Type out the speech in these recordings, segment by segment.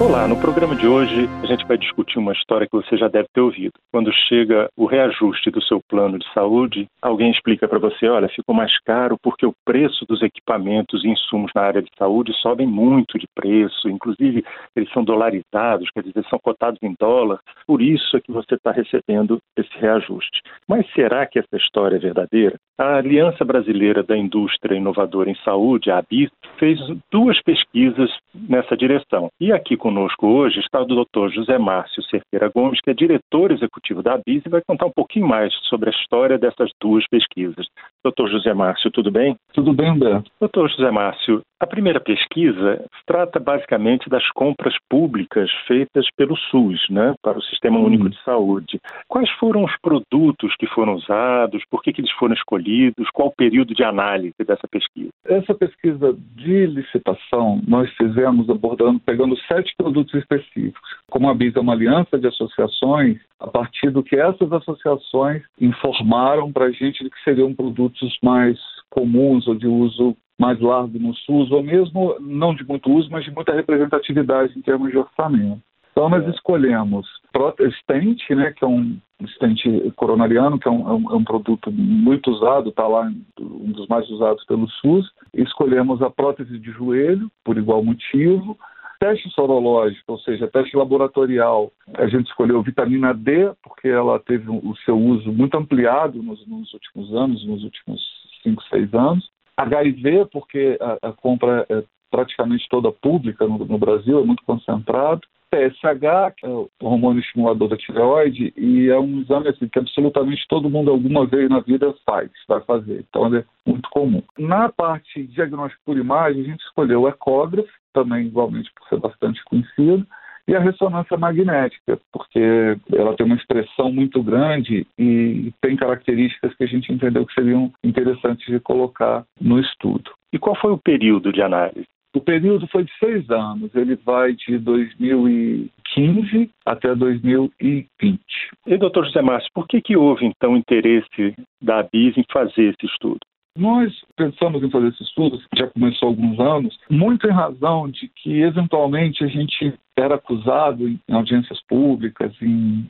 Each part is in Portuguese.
Olá, no programa de hoje a gente vai discutir uma história que você já deve ter ouvido. Quando chega o reajuste do seu plano de saúde, alguém explica para você: olha, ficou mais caro porque o preço dos equipamentos e insumos na área de saúde sobem muito de preço, inclusive eles são dolarizados, quer dizer, são cotados em dólar, por isso é que você está recebendo esse reajuste. Mas será que essa história é verdadeira? A Aliança Brasileira da Indústria Inovadora em Saúde, a ABIS, fez duas pesquisas nessa direção. E aqui conosco hoje está o Dr. José Márcio Cerqueira Gomes, que é diretor executivo da ABIS e vai contar um pouquinho mais sobre a história dessas duas pesquisas. Doutor José Márcio, tudo bem? Tudo bem, Humberto. Doutor José Márcio, a primeira pesquisa trata basicamente das compras públicas feitas pelo SUS, né, para o Sistema uhum. Único de Saúde. Quais foram os produtos que foram usados? Por que, que eles foram escolhidos? Qual o período de análise dessa pesquisa? Essa pesquisa de licitação nós fizemos abordando, pegando sete produtos específicos. Como a BIS é uma aliança de associações, a partir do que essas associações informaram para a gente de que seriam produtos mais comuns ou de uso mais largo no SUS, ou mesmo não de muito uso, mas de muita representatividade em termos de orçamento. Então nós é. escolhemos Protestant, né, que é um stent coronariano, que é um, é um, é um produto muito usado, está lá um dos mais usados pelo SUS. Escolhemos a prótese de joelho, por igual motivo. Teste sorológico, ou seja, teste laboratorial, a gente escolheu vitamina D, porque ela teve o seu uso muito ampliado nos, nos últimos anos, nos últimos 5, 6 anos. HIV, porque a, a compra é praticamente toda pública no, no Brasil, é muito concentrado. PSH, que é o hormônio estimulador da tireoide, e é um exame assim, que absolutamente todo mundo alguma vez na vida faz, vai fazer. Então, ele é muito comum. Na parte diagnóstico por imagem, a gente escolheu o ecógrafo, também igualmente por ser bastante conhecido, e a ressonância magnética, porque ela tem uma expressão muito grande e tem características que a gente entendeu que seriam interessantes de colocar no estudo. E qual foi o período de análise? O período foi de seis anos, ele vai de 2015 até 2020. E, doutor José Márcio, por que, que houve, então, interesse da ABIS em fazer esse estudo? Nós pensamos em fazer esse estudo, já começou há alguns anos, muito em razão de que, eventualmente, a gente era acusado em audiências públicas, em,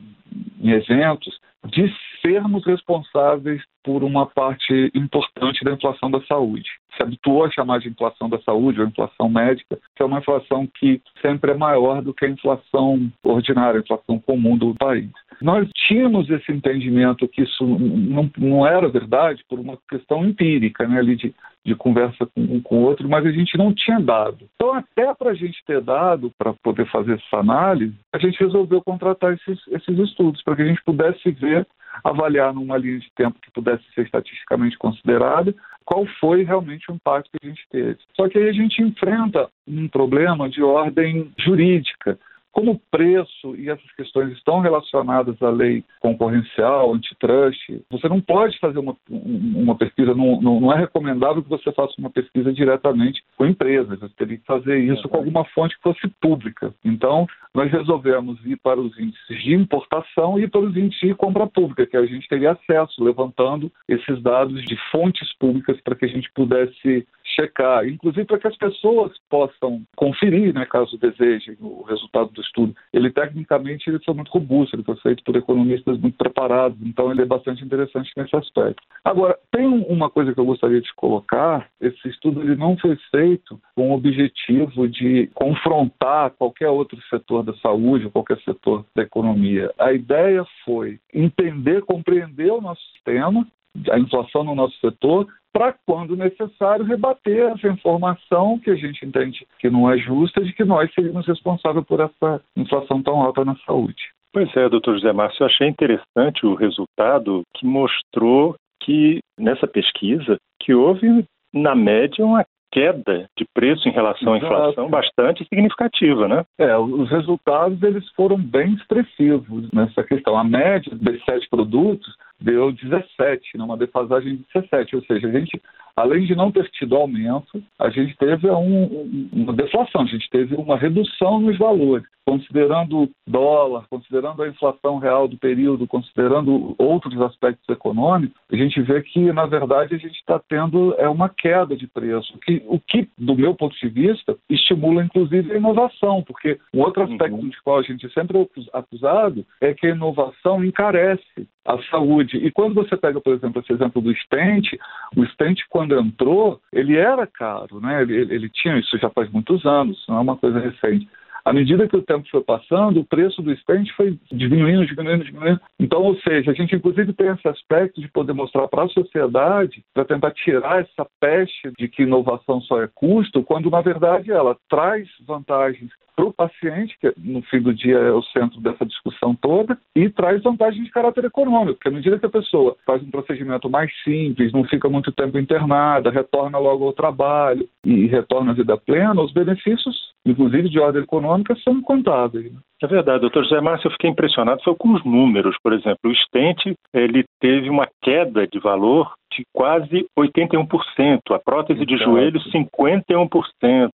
em eventos, de sermos responsáveis por uma parte importante da inflação da saúde. Se habituou a chamar de inflação da saúde ou inflação médica, que é uma inflação que sempre é maior do que a inflação ordinária, a inflação comum do país. Nós tínhamos esse entendimento que isso não, não era verdade por uma questão empírica, né, ali de, de conversa com um com o outro, mas a gente não tinha dado. Então, até para a gente ter dado, para poder fazer essa análise, a gente resolveu contratar esses, esses estudos, para que a gente pudesse ver avaliar numa linha de tempo que pudesse ser estatisticamente considerada qual foi realmente o impacto que a gente teve. Só que aí a gente enfrenta um problema de ordem jurídica, como o preço e essas questões estão relacionadas à lei concorrencial, antitrust, você não pode fazer uma, uma pesquisa, não, não, não, é recomendável que você faça uma pesquisa diretamente com empresas, você teria que fazer isso com alguma fonte que fosse pública. Então, nós resolvemos ir para os índices de importação e para os índices de compra pública, que a gente teria acesso, levantando esses dados de fontes públicas para que a gente pudesse checar, inclusive para que as pessoas possam conferir, né, caso desejem, o resultado do estudo. Ele, tecnicamente, ele foi muito robusto, ele foi feito por economistas muito preparados, então ele é bastante interessante nesse aspecto. Agora, tem uma coisa que eu gostaria de colocar, esse estudo ele não foi feito com o objetivo de confrontar qualquer outro setor da saúde qualquer setor da economia. A ideia foi entender, compreender o nosso sistema, a inflação no nosso setor para, quando necessário, rebater essa informação que a gente entende que não é justa, de que nós seríamos responsáveis por essa inflação tão alta na saúde. Pois é, doutor José Márcio, eu achei interessante o resultado que mostrou que, nessa pesquisa, que houve, na média, uma queda de preço em relação à inflação bastante significativa, né? É, os resultados eles foram bem expressivos nessa questão. A média desses sete produtos deu 17, numa defasagem de 17, ou seja, a gente além de não ter tido aumento, a gente teve um, uma deflação, a gente teve uma redução nos valores. Considerando dólar, considerando a inflação real do período, considerando outros aspectos econômicos, a gente vê que, na verdade, a gente está tendo é, uma queda de preço, que, o que, do meu ponto de vista, estimula inclusive a inovação, porque um outro aspecto uhum. de qual a gente sempre é acusado é que a inovação encarece a saúde. E quando você pega, por exemplo, esse exemplo do stent, o stent, quando entrou, ele era caro, né? Ele, ele tinha isso já faz muitos anos, não é uma coisa recente. À medida que o tempo foi passando, o preço do stent foi diminuindo, diminuindo, diminuindo. Então, ou seja, a gente inclusive tem esse aspecto de poder mostrar para a sociedade, para tentar tirar essa peste de que inovação só é custo, quando na verdade ela traz vantagens para o paciente, que no fim do dia é o centro dessa discussão toda, e traz vantagens de caráter econômico, porque à medida que a pessoa faz um procedimento mais simples, não fica muito tempo internada, retorna logo ao trabalho e retorna à vida plena, os benefícios, inclusive de ordem econômica, são incontáveis. Né? É verdade, doutor José Márcio, eu fiquei impressionado foi com os números, por exemplo, o estente ele teve uma queda de valor de quase 81%, a prótese de joelho 51%,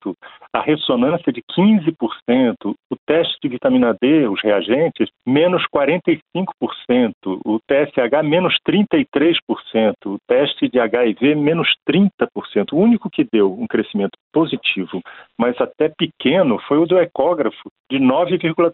a ressonância de 15%, o teste de vitamina D, os reagentes, menos 45%, o TSH menos 33%, o teste de HIV menos 30%. O único que deu um crescimento positivo, mas até pequeno, foi o do ecógrafo, de 9,3%.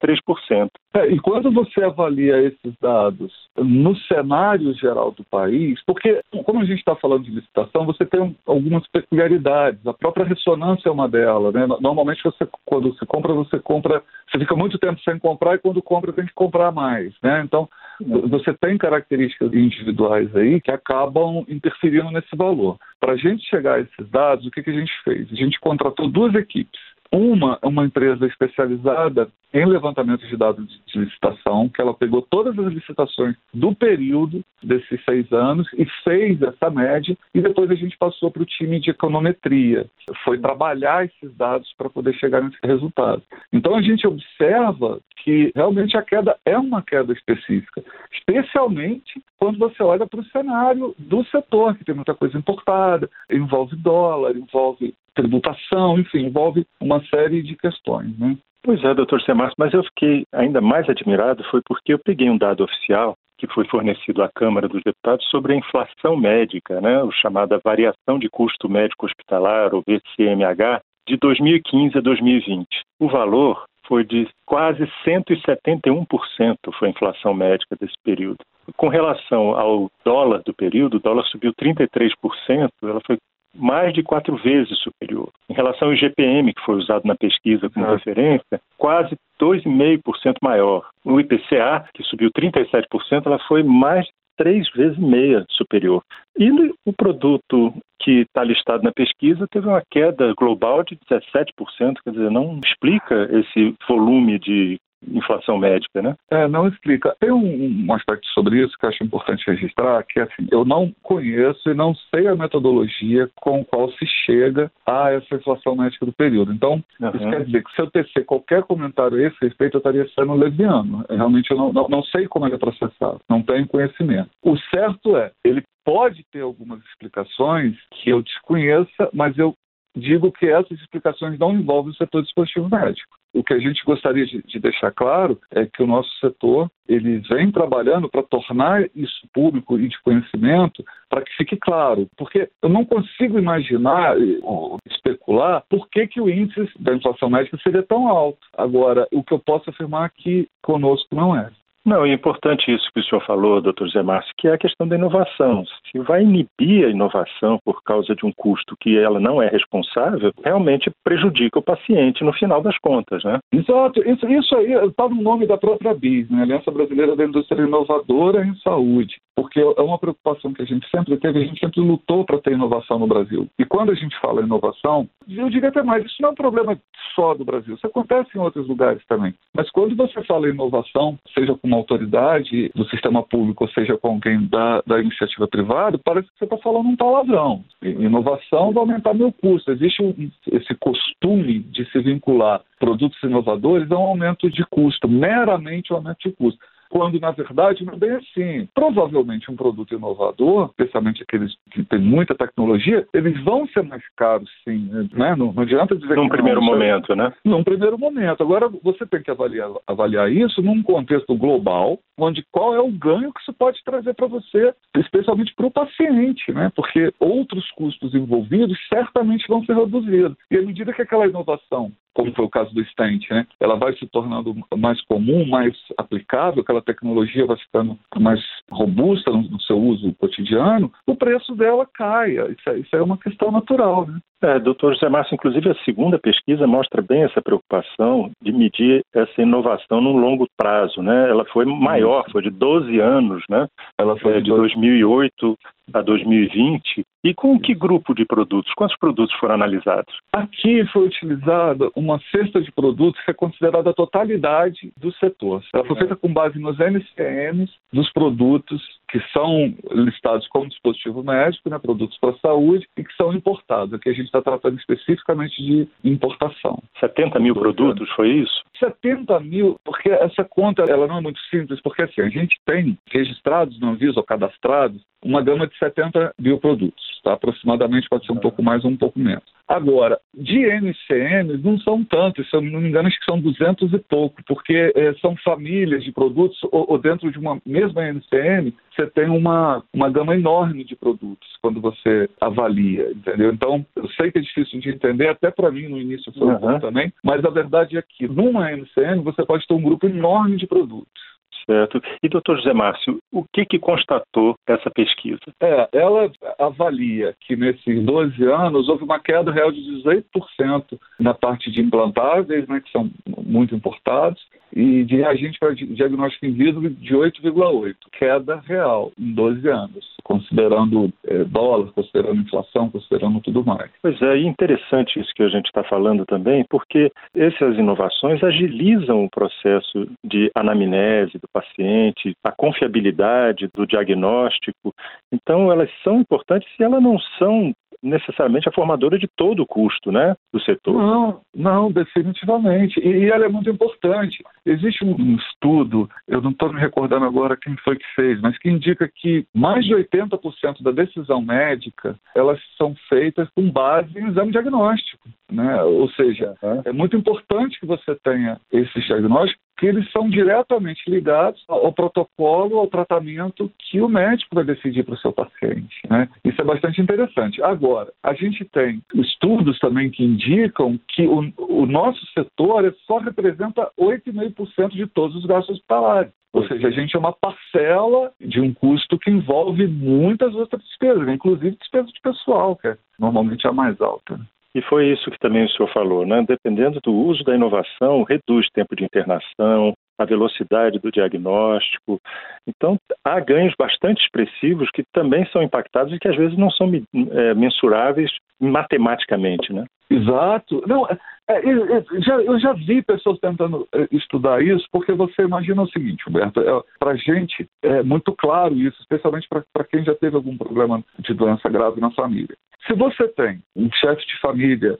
É, e quando você avalia esses dados no cenário geral do país, porque como a gente está falando de licitação, você tem algumas peculiaridades. A própria ressonância é uma delas. Né? Normalmente, você, quando você compra, você compra, você fica muito tempo sem comprar e quando compra tem que comprar mais. Né? Então, você tem características individuais aí que acabam interferindo nesse valor. Para a gente chegar a esses dados, o que, que a gente fez? A gente contratou duas equipes. Uma é uma empresa especializada em levantamento de dados de licitação, que ela pegou todas as licitações do período desses seis anos e fez essa média, e depois a gente passou para o time de econometria. Foi trabalhar esses dados para poder chegar nesse resultado. Então a gente observa que realmente a queda é uma queda específica, especialmente quando você olha para o cenário do setor, que tem muita coisa importada, envolve dólar, envolve tributação, enfim, envolve uma série de questões. Né? Pois é, doutor Semarcio, mas eu fiquei ainda mais admirado foi porque eu peguei um dado oficial que foi fornecido à Câmara dos Deputados sobre a inflação médica, né, o chamada variação de custo médico hospitalar, ou VCMH, de 2015 a 2020. O valor foi de quase 171% foi a inflação médica desse período. Com relação ao dólar do período, o dólar subiu 33%, ela foi mais de quatro vezes superior. Em relação ao IGPM, que foi usado na pesquisa como referência, quase 2,5% maior. O IPCA, que subiu 37%, ela foi mais de três vezes e meia superior. E o produto que está listado na pesquisa teve uma queda global de 17%, quer dizer, não explica esse volume de inflação médica, né? É, não explica. Tem um, um, aspecto sobre isso que eu acho importante registrar, que é assim, eu não conheço e não sei a metodologia com qual se chega a essa inflação médica do período. Então, uhum. isso quer dizer que se eu tecer qualquer comentário a esse respeito, eu estaria sendo leviano. Realmente eu não, não, não sei como ele é processado, não tenho conhecimento. O certo é, ele pode ter algumas explicações que eu desconheça, mas eu digo que essas explicações não envolvem o setor dispositivo médico. O que a gente gostaria de, de, deixar claro é que o nosso setor ele vem trabalhando para tornar isso público e de conhecimento para que fique claro, porque eu não consigo imaginar ou especular por que, que o índice da inflação médica seria tão alto. Agora, o que eu posso afirmar é que conosco não é. Não, é importante isso que o senhor falou, doutor Zé Márcio, que é a questão da inovação. Se vai inibir a inovação por causa de um custo que ela não é responsável, realmente prejudica o paciente no final das contas, né? Exato. Isso, isso aí está no nome da própria BIS, né? Aliança Brasileira da Indústria Inovadora em Saúde porque é uma preocupação que a gente sempre teve, a gente sempre lutou para ter inovação no Brasil. E quando a gente fala inovação, eu diria até mais, isso não é um problema só do Brasil, isso acontece em outros lugares também. Mas quando você fala inovação, seja com uma autoridade do sistema público, ou seja com alguém da, da iniciativa privada, parece que você está falando um palavrão. Inovação vai aumentar meu custo. Existe um, esse costume de se vincular produtos inovadores a um aumento de custo, meramente um aumento de custo. Quando na verdade não é bem assim. Provavelmente um produto inovador, especialmente aqueles que têm muita tecnologia, eles vão ser mais caros, sim. Né? Não, não adianta dizer Num que primeiro não, momento, né? Num primeiro momento. Agora, você tem que avaliar, avaliar isso num contexto global, onde qual é o ganho que isso pode trazer para você, especialmente para o paciente, né? Porque outros custos envolvidos certamente vão ser reduzidos. E à medida que aquela inovação como foi o caso do stent, né? Ela vai se tornando mais comum, mais aplicável, aquela tecnologia vai ficando mais robusta no, no seu uso cotidiano, o preço dela cai. Isso, é, isso é uma questão natural, né? É, doutor José Márcio, inclusive a segunda pesquisa mostra bem essa preocupação de medir essa inovação num longo prazo, né? Ela foi maior, foi de 12 anos, né? Ela foi é, de 2008 a 2020. E com que grupo de produtos? Quantos produtos foram analisados? Aqui foi utilizada uma cesta de produtos que é considerada a totalidade do setor. Ela foi feita com base nos NCMs dos produtos que são listados como dispositivo médico, né, produtos para a saúde, e que são importados. Aqui a gente está tratando especificamente de importação. 70 mil produtos, foi isso? 70 mil, porque essa conta ela não é muito simples, porque assim, a gente tem registrados no Anvisa ou cadastrados uma gama de 70 mil produtos, tá? aproximadamente pode ser um pouco mais ou um pouco menos. Agora, de NCMs não são tantos, se eu não me engano, acho que são 200 e pouco, porque é, são famílias de produtos, ou, ou, dentro de uma mesma NCM, você tem uma, uma gama enorme de produtos quando você avalia, entendeu? Então, eu sei que é difícil de entender, até para mim no início foi uhum. também, mas a verdade é que numa NCM você pode ter um grupo enorme de produtos. Certo. E, doutor José Márcio, o que, que constatou essa pesquisa? É, ela avalia que nesses 12 anos houve uma queda real de 18% na parte de implantáveis, né, que são muito importados, e de reagente para diagnóstico in de 8,8%, queda real em 12 anos, considerando é, dólar, considerando inflação, considerando tudo mais. Pois é, interessante isso que a gente está falando também, porque essas inovações agilizam o processo de anamnese do paciente, a confiabilidade do diagnóstico. Então, elas são importantes e elas não são necessariamente a formadora de todo o custo né, do setor. Não, não, definitivamente. E, e ela é muito importante. Existe um estudo, eu não estou me recordando agora quem foi que fez, mas que indica que mais de 80% da decisão médica elas são feitas com base em exame diagnóstico. Né? Ou seja, é muito importante que você tenha esses diagnósticos que eles são diretamente ligados ao protocolo, ao tratamento que o médico vai decidir para o seu paciente. Né? Isso é bastante interessante. Agora, a gente tem estudos também que indicam que o, o nosso setor só representa 8,5% de todos os gastos hospitalares. Ou seja, a gente é uma parcela de um custo que envolve muitas outras despesas, inclusive despesa de pessoal, que é normalmente a mais alta. E foi isso que também o senhor falou, né? Dependendo do uso da inovação, reduz tempo de internação, a velocidade do diagnóstico. Então, há ganhos bastante expressivos que também são impactados e que às vezes não são é, mensuráveis matematicamente, né? Exato. Não, é, é, eu, já, vi pessoas tentando é, estudar isso, porque você imagina o seguinte, Humberto, é, para a gente é muito claro isso, especialmente para quem já teve algum problema de doença grave na família. Se você tem um chefe de família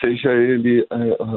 seja ele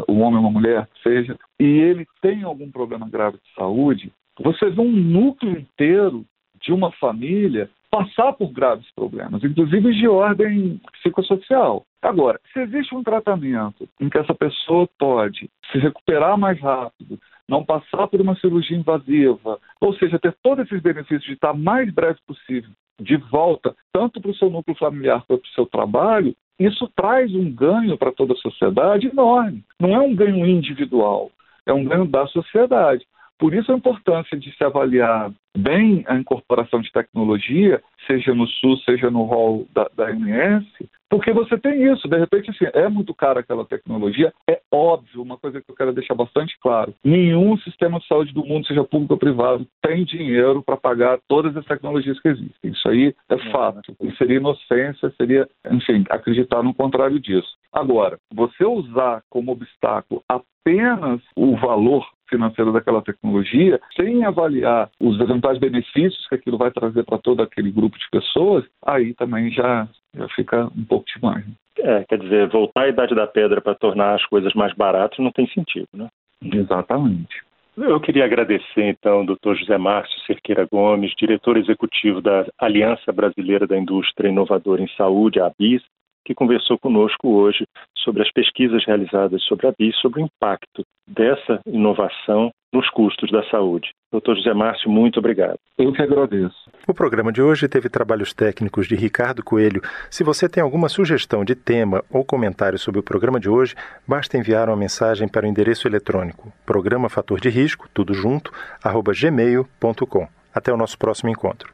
um homem ou uma mulher, seja, e ele tem algum problema grave de saúde, você vê um núcleo inteiro de uma família passar por graves problemas, inclusive de ordem psicossocial. Agora, se existe um tratamento em que essa pessoa pode se recuperar mais rápido, não passar por uma cirurgia invasiva, ou seja, ter todos esses benefícios de estar mais breve possível de volta, tanto para o seu núcleo familiar quanto para o seu trabalho, isso traz um ganho para toda a sociedade enorme. Não é um ganho individual, é um ganho da sociedade. Por isso a importância de se avaliar bem a incorporação de tecnologia, seja no SUS, seja no rol da, da MS, porque você tem isso. De repente, assim, é muito cara aquela tecnologia. É óbvio, uma coisa que eu quero deixar bastante claro: nenhum sistema de saúde do mundo, seja público ou privado, tem dinheiro para pagar todas as tecnologias que existem. Isso aí é fato. E seria inocência, seria, enfim, acreditar no contrário disso. Agora, você usar como obstáculo apenas o valor financeira daquela tecnologia, sem avaliar os eventuais benefícios que aquilo vai trazer para todo aquele grupo de pessoas, aí também já, já fica um pouco demais. Né? É, quer dizer, voltar à idade da pedra para tornar as coisas mais baratas não tem sentido, né? Exatamente. Eu queria agradecer, então, ao Dr. José Márcio Cerqueira Gomes, diretor executivo da Aliança Brasileira da Indústria Inovadora em Saúde, a ABIS, que conversou conosco hoje sobre as pesquisas realizadas sobre a BIS, sobre o impacto dessa inovação nos custos da saúde. Doutor José Márcio, muito obrigado. Eu que agradeço. O programa de hoje teve trabalhos técnicos de Ricardo Coelho. Se você tem alguma sugestão de tema ou comentário sobre o programa de hoje, basta enviar uma mensagem para o endereço eletrônico programa fator de risco, tudo junto, arroba gmail.com. Até o nosso próximo encontro.